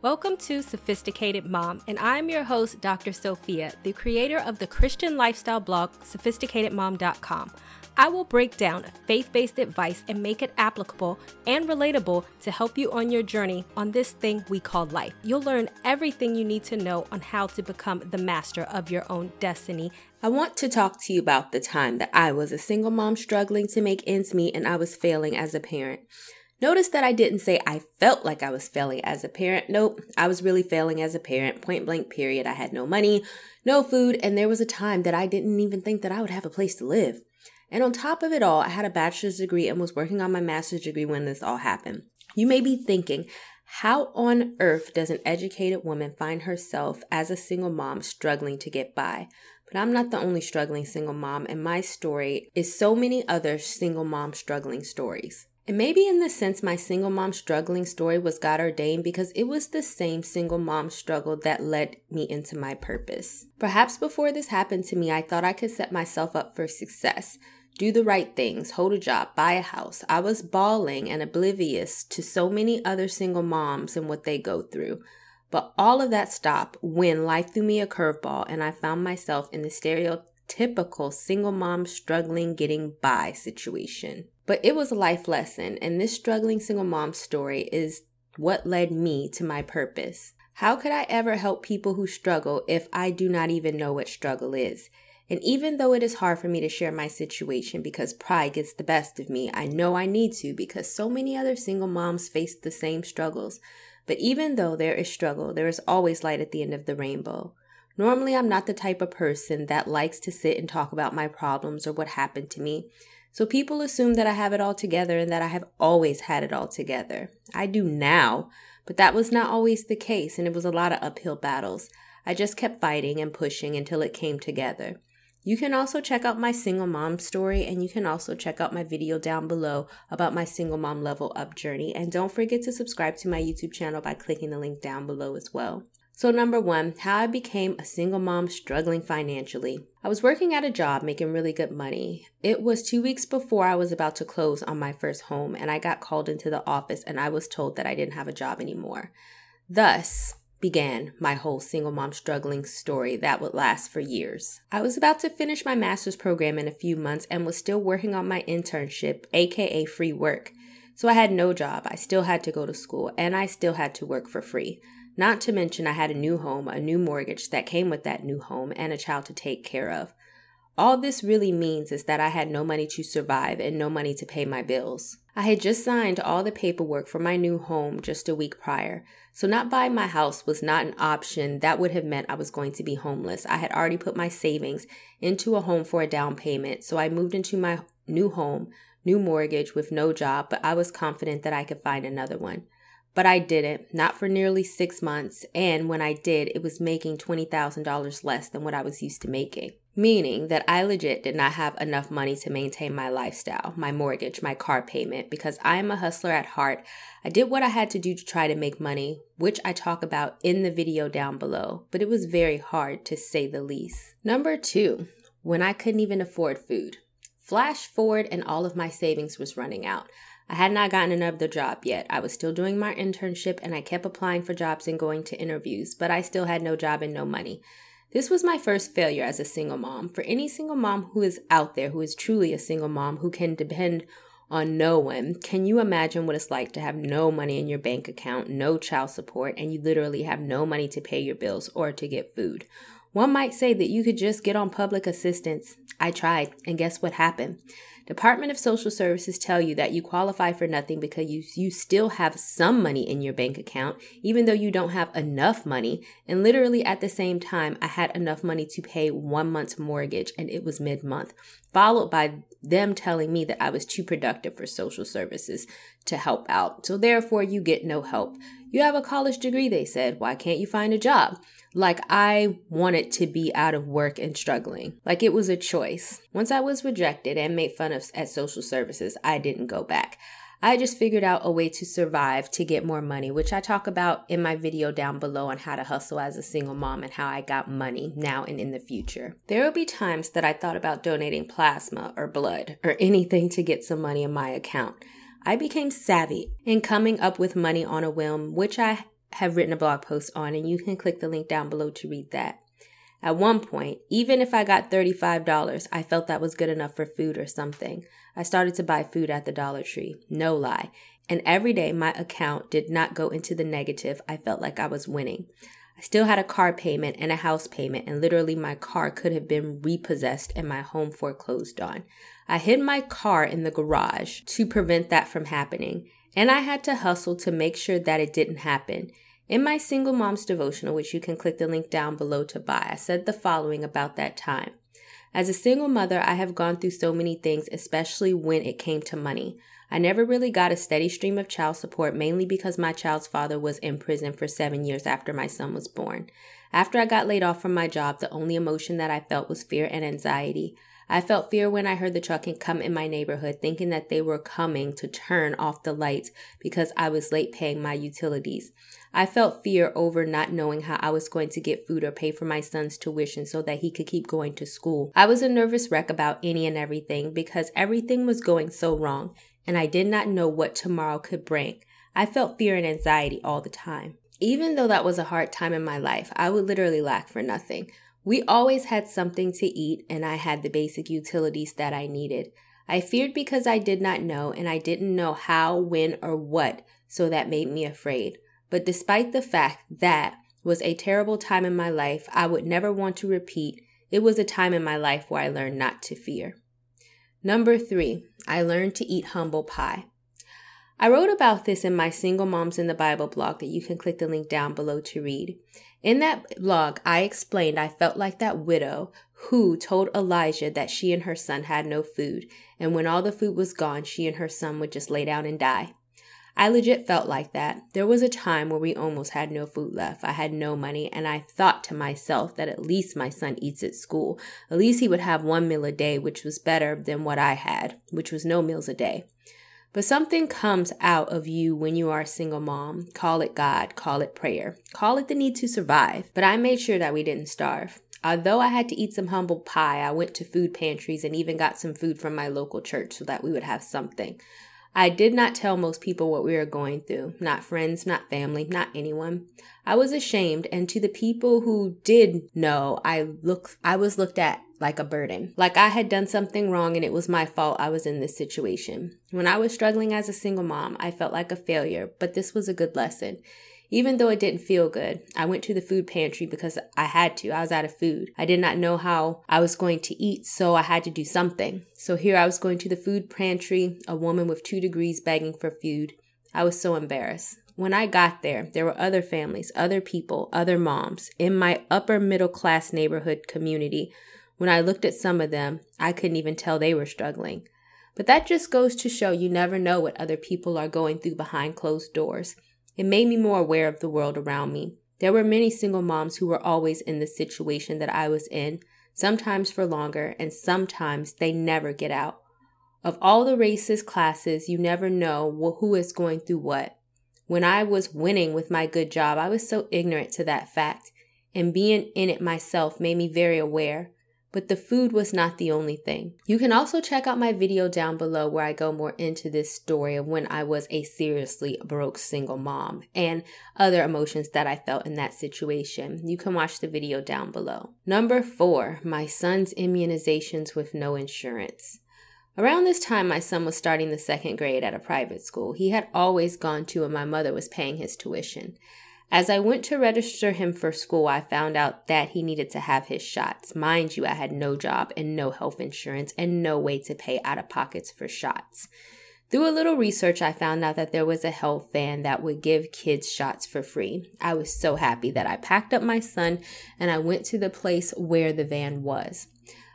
Welcome to Sophisticated Mom, and I'm your host, Dr. Sophia, the creator of the Christian lifestyle blog, sophisticatedmom.com. I will break down faith based advice and make it applicable and relatable to help you on your journey on this thing we call life. You'll learn everything you need to know on how to become the master of your own destiny. I want to talk to you about the time that I was a single mom struggling to make ends meet and I was failing as a parent. Notice that I didn't say I felt like I was failing as a parent. Nope, I was really failing as a parent, point blank, period. I had no money, no food, and there was a time that I didn't even think that I would have a place to live. And on top of it all, I had a bachelor's degree and was working on my master's degree when this all happened. You may be thinking, how on earth does an educated woman find herself as a single mom struggling to get by? But I'm not the only struggling single mom, and my story is so many other single mom struggling stories. And maybe in the sense, my single mom struggling story was God ordained because it was the same single mom struggle that led me into my purpose. Perhaps before this happened to me, I thought I could set myself up for success, do the right things, hold a job, buy a house. I was bawling and oblivious to so many other single moms and what they go through. But all of that stopped when life threw me a curveball and I found myself in the stereotypical single mom struggling getting by situation. But it was a life lesson, and this struggling single mom story is what led me to my purpose. How could I ever help people who struggle if I do not even know what struggle is? And even though it is hard for me to share my situation because pride gets the best of me, I know I need to because so many other single moms face the same struggles. But even though there is struggle, there is always light at the end of the rainbow. Normally, I'm not the type of person that likes to sit and talk about my problems or what happened to me. So people assume that I have it all together and that I have always had it all together. I do now, but that was not always the case, and it was a lot of uphill battles. I just kept fighting and pushing until it came together. You can also check out my single mom story, and you can also check out my video down below about my single mom level up journey. And don't forget to subscribe to my YouTube channel by clicking the link down below as well. So, number one, how I became a single mom struggling financially. I was working at a job making really good money. It was two weeks before I was about to close on my first home, and I got called into the office and I was told that I didn't have a job anymore. Thus, began my whole single mom struggling story that would last for years. I was about to finish my master's program in a few months and was still working on my internship, aka free work. So I had no job, I still had to go to school, and I still had to work for free. Not to mention, I had a new home, a new mortgage that came with that new home, and a child to take care of. All this really means is that I had no money to survive and no money to pay my bills. I had just signed all the paperwork for my new home just a week prior, so not buying my house was not an option that would have meant I was going to be homeless. I had already put my savings into a home for a down payment, so I moved into my new home, new mortgage with no job, but I was confident that I could find another one. But I didn't, not for nearly six months. And when I did, it was making $20,000 less than what I was used to making. Meaning that I legit did not have enough money to maintain my lifestyle, my mortgage, my car payment, because I am a hustler at heart. I did what I had to do to try to make money, which I talk about in the video down below, but it was very hard to say the least. Number two, when I couldn't even afford food. Flash forward and all of my savings was running out. I had not gotten another job yet. I was still doing my internship and I kept applying for jobs and going to interviews, but I still had no job and no money. This was my first failure as a single mom. For any single mom who is out there, who is truly a single mom, who can depend on no one, can you imagine what it's like to have no money in your bank account, no child support, and you literally have no money to pay your bills or to get food? One might say that you could just get on public assistance. I tried, and guess what happened? Department of Social Services tell you that you qualify for nothing because you, you still have some money in your bank account, even though you don't have enough money. And literally at the same time, I had enough money to pay one month's mortgage and it was mid month, followed by them telling me that I was too productive for social services to help out. So therefore, you get no help. You have a college degree, they said. Why can't you find a job? Like I wanted to be out of work and struggling. Like it was a choice. Once I was rejected and made fun of at social services, I didn't go back. I just figured out a way to survive to get more money, which I talk about in my video down below on how to hustle as a single mom and how I got money now and in the future. There will be times that I thought about donating plasma or blood or anything to get some money in my account. I became savvy in coming up with money on a whim, which I have written a blog post on, and you can click the link down below to read that. At one point, even if I got $35, I felt that was good enough for food or something. I started to buy food at the Dollar Tree, no lie. And every day my account did not go into the negative. I felt like I was winning. I still had a car payment and a house payment, and literally my car could have been repossessed and my home foreclosed on. I hid my car in the garage to prevent that from happening, and I had to hustle to make sure that it didn't happen. In my Single Mom's Devotional, which you can click the link down below to buy, I said the following about that time. As a single mother, I have gone through so many things, especially when it came to money. I never really got a steady stream of child support, mainly because my child's father was in prison for seven years after my son was born. After I got laid off from my job, the only emotion that I felt was fear and anxiety. I felt fear when I heard the trucking come in my neighborhood, thinking that they were coming to turn off the lights because I was late paying my utilities. I felt fear over not knowing how I was going to get food or pay for my son's tuition so that he could keep going to school. I was a nervous wreck about any and everything because everything was going so wrong and I did not know what tomorrow could bring. I felt fear and anxiety all the time. Even though that was a hard time in my life, I would literally lack for nothing. We always had something to eat, and I had the basic utilities that I needed. I feared because I did not know, and I didn't know how, when, or what, so that made me afraid. But despite the fact that was a terrible time in my life I would never want to repeat, it was a time in my life where I learned not to fear. Number three, I learned to eat humble pie. I wrote about this in my Single Moms in the Bible blog that you can click the link down below to read. In that blog, I explained I felt like that widow who told Elijah that she and her son had no food, and when all the food was gone, she and her son would just lay down and die. I legit felt like that. There was a time where we almost had no food left. I had no money, and I thought to myself that at least my son eats at school. At least he would have one meal a day, which was better than what I had, which was no meals a day. But something comes out of you when you are a single mom. Call it God, call it prayer, call it the need to survive. But I made sure that we didn't starve. Although I had to eat some humble pie, I went to food pantries and even got some food from my local church so that we would have something. I did not tell most people what we were going through, not friends, not family, not anyone. I was ashamed, and to the people who did know, I look I was looked at like a burden. Like I had done something wrong and it was my fault I was in this situation. When I was struggling as a single mom, I felt like a failure, but this was a good lesson. Even though it didn't feel good, I went to the food pantry because I had to. I was out of food. I did not know how I was going to eat, so I had to do something. So here I was going to the food pantry, a woman with two degrees begging for food. I was so embarrassed. When I got there, there were other families, other people, other moms in my upper middle class neighborhood community when I looked at some of them, I couldn't even tell they were struggling. But that just goes to show you never know what other people are going through behind closed doors. It made me more aware of the world around me. There were many single moms who were always in the situation that I was in, sometimes for longer, and sometimes they never get out. Of all the races, classes, you never know who is going through what. When I was winning with my good job, I was so ignorant to that fact, and being in it myself made me very aware. But the food was not the only thing. You can also check out my video down below where I go more into this story of when I was a seriously broke single mom and other emotions that I felt in that situation. You can watch the video down below. Number four, my son's immunizations with no insurance. Around this time, my son was starting the second grade at a private school he had always gone to, and my mother was paying his tuition. As I went to register him for school, I found out that he needed to have his shots. Mind you, I had no job and no health insurance and no way to pay out of pockets for shots. Through a little research, I found out that there was a health van that would give kids shots for free. I was so happy that I packed up my son and I went to the place where the van was.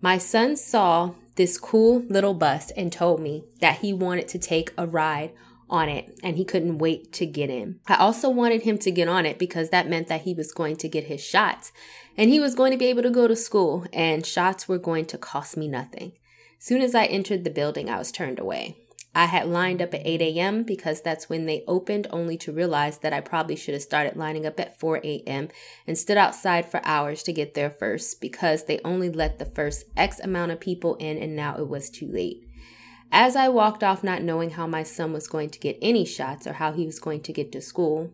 My son saw this cool little bus and told me that he wanted to take a ride on it and he couldn't wait to get in. I also wanted him to get on it because that meant that he was going to get his shots and he was going to be able to go to school and shots were going to cost me nothing. Soon as I entered the building, I was turned away. I had lined up at 8 a.m. because that's when they opened, only to realize that I probably should have started lining up at 4 a.m. and stood outside for hours to get there first because they only let the first X amount of people in and now it was too late. As I walked off, not knowing how my son was going to get any shots or how he was going to get to school,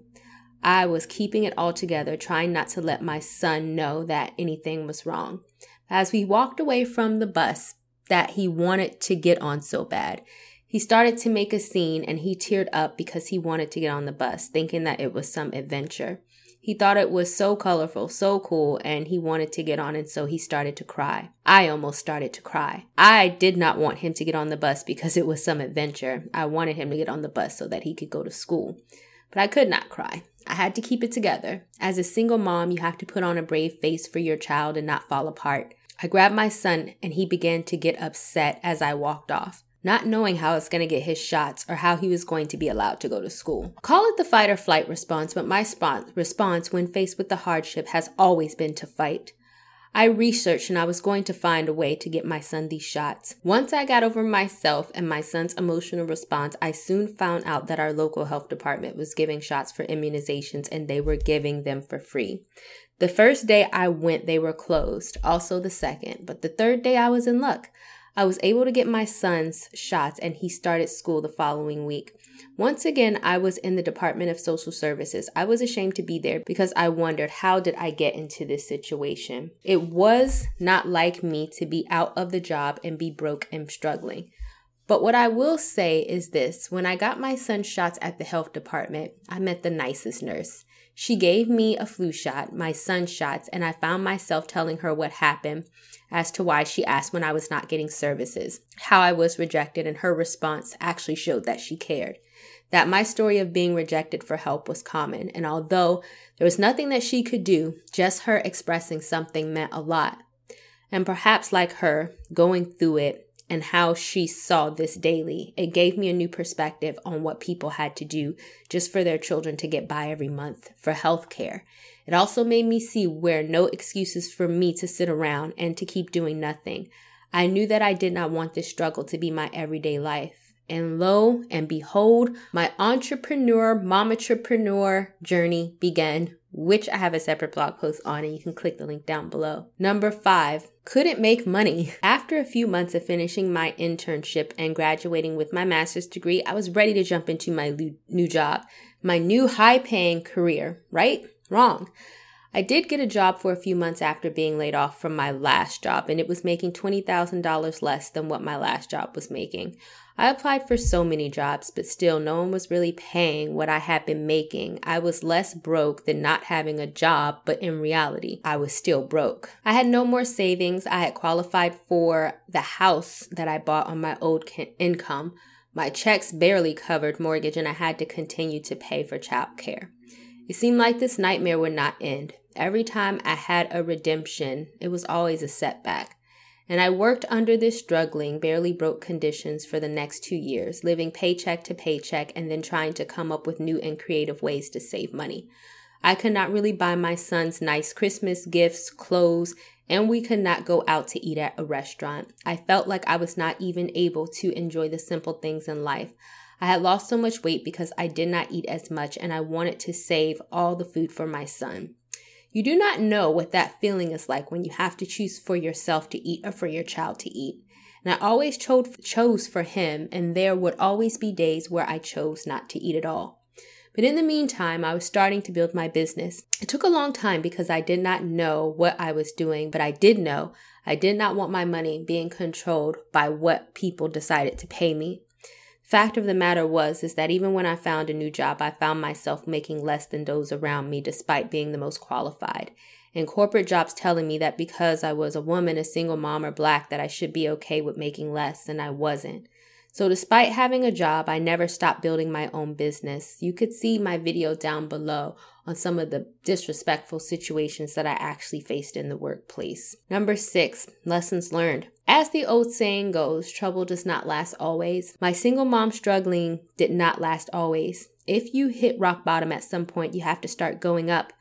I was keeping it all together, trying not to let my son know that anything was wrong. As we walked away from the bus that he wanted to get on so bad, he started to make a scene and he teared up because he wanted to get on the bus, thinking that it was some adventure. He thought it was so colorful, so cool, and he wanted to get on, and so he started to cry. I almost started to cry. I did not want him to get on the bus because it was some adventure. I wanted him to get on the bus so that he could go to school. But I could not cry. I had to keep it together. As a single mom, you have to put on a brave face for your child and not fall apart. I grabbed my son and he began to get upset as I walked off, not knowing how I was going to get his shots or how he was going to be allowed to go to school. Call it the fight or flight response, but my response when faced with the hardship has always been to fight. I researched and I was going to find a way to get my son these shots. Once I got over myself and my son's emotional response, I soon found out that our local health department was giving shots for immunizations and they were giving them for free. The first day I went, they were closed, also the second, but the third day I was in luck. I was able to get my son's shots and he started school the following week. Once again, I was in the Department of Social Services. I was ashamed to be there because I wondered how did I get into this situation? It was not like me to be out of the job and be broke and struggling. But what I will say is this when I got my son's shots at the health department, I met the nicest nurse. She gave me a flu shot, my son's shots, and I found myself telling her what happened as to why she asked when I was not getting services, how I was rejected, and her response actually showed that she cared. That my story of being rejected for help was common, and although there was nothing that she could do, just her expressing something meant a lot. And perhaps like her, going through it and how she saw this daily, it gave me a new perspective on what people had to do just for their children to get by every month for health care. It also made me see where no excuses for me to sit around and to keep doing nothing. I knew that I did not want this struggle to be my everyday life. And lo and behold, my entrepreneur, momatrepreneur journey began which I have a separate blog post on, and you can click the link down below. Number five, couldn't make money. After a few months of finishing my internship and graduating with my master's degree, I was ready to jump into my new job, my new high paying career, right? Wrong. I did get a job for a few months after being laid off from my last job, and it was making $20,000 less than what my last job was making. I applied for so many jobs, but still, no one was really paying what I had been making. I was less broke than not having a job, but in reality, I was still broke. I had no more savings. I had qualified for the house that I bought on my old income. My checks barely covered mortgage, and I had to continue to pay for childcare. It seemed like this nightmare would not end. Every time I had a redemption, it was always a setback. And I worked under this struggling, barely broke conditions for the next two years, living paycheck to paycheck and then trying to come up with new and creative ways to save money. I could not really buy my sons nice Christmas gifts, clothes, and we could not go out to eat at a restaurant. I felt like I was not even able to enjoy the simple things in life. I had lost so much weight because I did not eat as much and I wanted to save all the food for my son. You do not know what that feeling is like when you have to choose for yourself to eat or for your child to eat. And I always chose, chose for him, and there would always be days where I chose not to eat at all. But in the meantime, I was starting to build my business. It took a long time because I did not know what I was doing, but I did know I did not want my money being controlled by what people decided to pay me. Fact of the matter was is that even when I found a new job, I found myself making less than those around me despite being the most qualified. And corporate jobs telling me that because I was a woman, a single mom, or black, that I should be okay with making less, and I wasn't. So, despite having a job, I never stopped building my own business. You could see my video down below on some of the disrespectful situations that I actually faced in the workplace. Number six, lessons learned. As the old saying goes, trouble does not last always. My single mom struggling did not last always. If you hit rock bottom at some point, you have to start going up.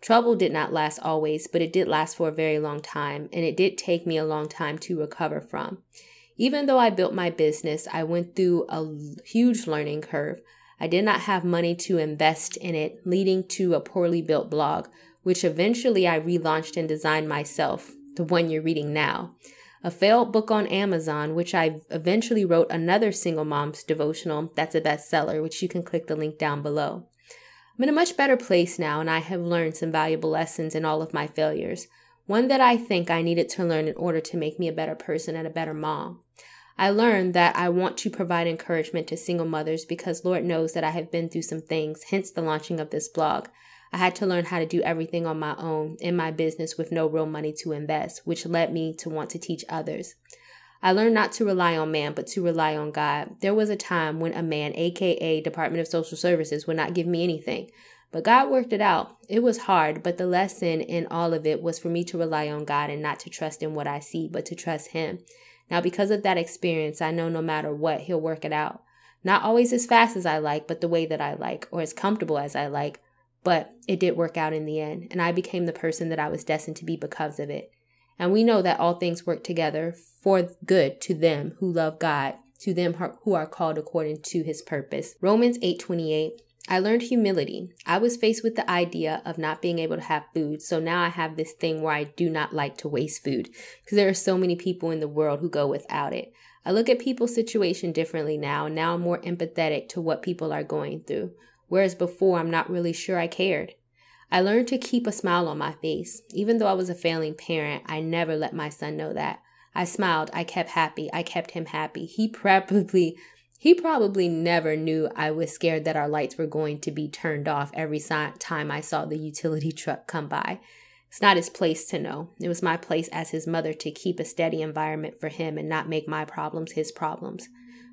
Trouble did not last always, but it did last for a very long time, and it did take me a long time to recover from. Even though I built my business, I went through a huge learning curve. I did not have money to invest in it, leading to a poorly built blog, which eventually I relaunched and designed myself, the one you're reading now. A failed book on Amazon, which I eventually wrote another single mom's devotional that's a bestseller, which you can click the link down below. I'm in a much better place now, and I have learned some valuable lessons in all of my failures. One that I think I needed to learn in order to make me a better person and a better mom. I learned that I want to provide encouragement to single mothers because Lord knows that I have been through some things, hence the launching of this blog. I had to learn how to do everything on my own in my business with no real money to invest, which led me to want to teach others. I learned not to rely on man, but to rely on God. There was a time when a man, aka Department of Social Services, would not give me anything. But God worked it out. It was hard, but the lesson in all of it was for me to rely on God and not to trust in what I see, but to trust Him. Now, because of that experience, I know no matter what, He'll work it out. Not always as fast as I like, but the way that I like, or as comfortable as I like, but it did work out in the end, and I became the person that I was destined to be because of it. And we know that all things work together for good to them who love God, to them who are called according to his purpose. Romans 8:28 I learned humility. I was faced with the idea of not being able to have food, so now I have this thing where I do not like to waste food because there are so many people in the world who go without it. I look at people's situation differently now, and now I'm more empathetic to what people are going through whereas before I'm not really sure I cared. I learned to keep a smile on my face. Even though I was a failing parent, I never let my son know that. I smiled, I kept happy, I kept him happy. He probably he probably never knew I was scared that our lights were going to be turned off every time I saw the utility truck come by. It's not his place to know. It was my place as his mother to keep a steady environment for him and not make my problems his problems.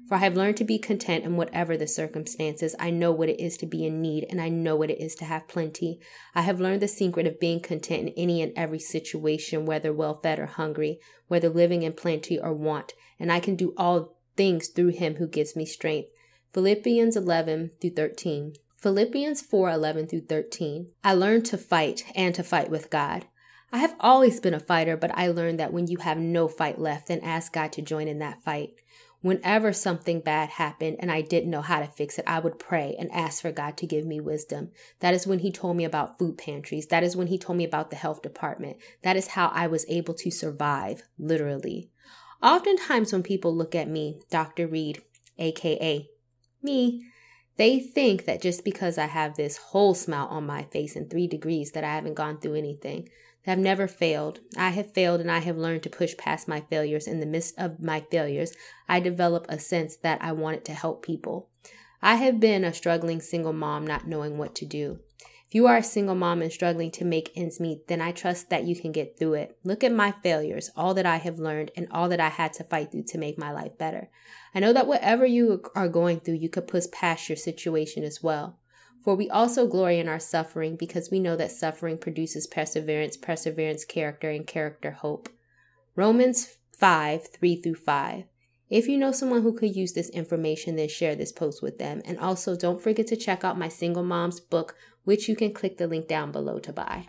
For I have learned to be content in whatever the circumstances. I know what it is to be in need, and I know what it is to have plenty. I have learned the secret of being content in any and every situation, whether well fed or hungry, whether living in plenty or want, and I can do all things through him who gives me strength. Philippians 11 through 13. Philippians 4 11 through 13. I learned to fight and to fight with God. I have always been a fighter, but I learned that when you have no fight left, then ask God to join in that fight. Whenever something bad happened and I didn't know how to fix it, I would pray and ask for God to give me wisdom. That is when He told me about food pantries. That is when He told me about the health department. That is how I was able to survive, literally. Oftentimes, when people look at me, Dr. Reed, aka me, they think that just because I have this whole smile on my face and three degrees that I haven't gone through anything. that I've never failed. I have failed and I have learned to push past my failures. In the midst of my failures, I develop a sense that I wanted to help people. I have been a struggling single mom not knowing what to do. If you are a single mom and struggling to make ends meet, then I trust that you can get through it. Look at my failures, all that I have learned, and all that I had to fight through to make my life better. I know that whatever you are going through, you could push past your situation as well. For we also glory in our suffering because we know that suffering produces perseverance, perseverance, character, and character, hope. Romans 5 3 through 5. If you know someone who could use this information, then share this post with them. And also, don't forget to check out my single mom's book, which you can click the link down below to buy.